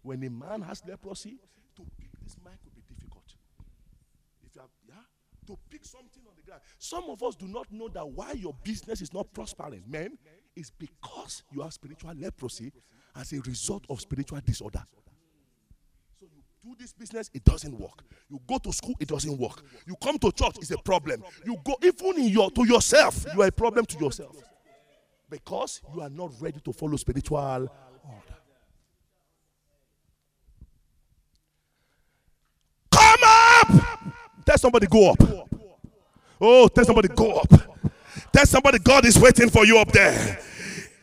When a man has leprosy, to pick this mic will be difficult. If you have, yeah, to pick something on the ground. Some of us do not know that why your business is not prospering, men, is because you have spiritual leprosy as a result of spiritual disorder do this business, it doesn't work. You go to school, it doesn't work. You come to church, it's a problem. You go even in your to yourself, you are a problem to yourself. Because you are not ready to follow spiritual order. Come up! Tell somebody go up. Oh, tell somebody go up. Tell somebody God is waiting for you up there.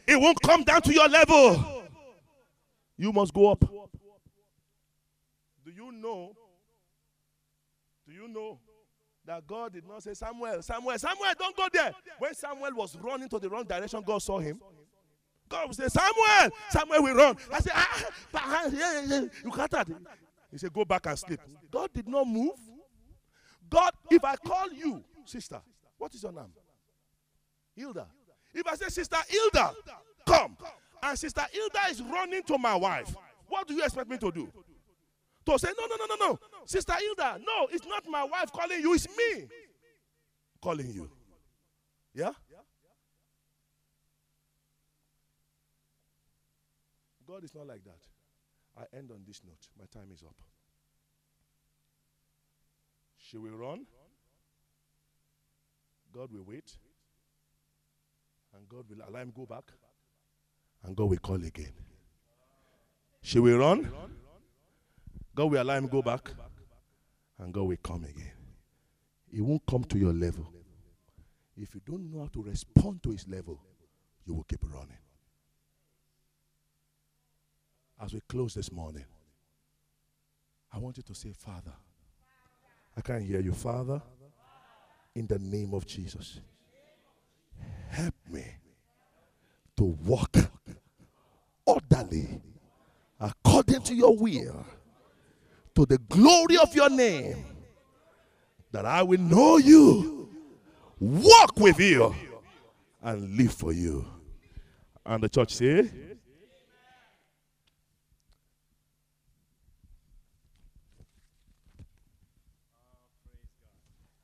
It won't come down to your level. You must go up know? Do you know that God did not say, Samuel, Samuel, Samuel, don't go there? When Samuel was running to the wrong direction, God saw him. God would say, Samuel, Samuel will run. I said, ah, yeah, yeah, you can't. He said, go back and sleep. God did not move. God, if I call you, sister, what is your name? Hilda. If I say, Sister Hilda, come. And Sister Hilda is running to my wife. What do you expect me to do? To say, No, no, no, no, no. Sister Hilda, no, it's not my wife calling you, it's me calling you. Yeah? God is not like that. I end on this note. My time is up. She will run. God will wait. And God will allow him go back. And God will call again. She will run. God will allow him go back, and God will come again. He won't come to your level. If you don't know how to respond to his level, you will keep running. As we close this morning, I want you to say, Father. I can't hear you, Father. In the name of Jesus, help me to walk orderly according to your will to the glory of your name, that I will know you, walk with you, and live for you. And the church say,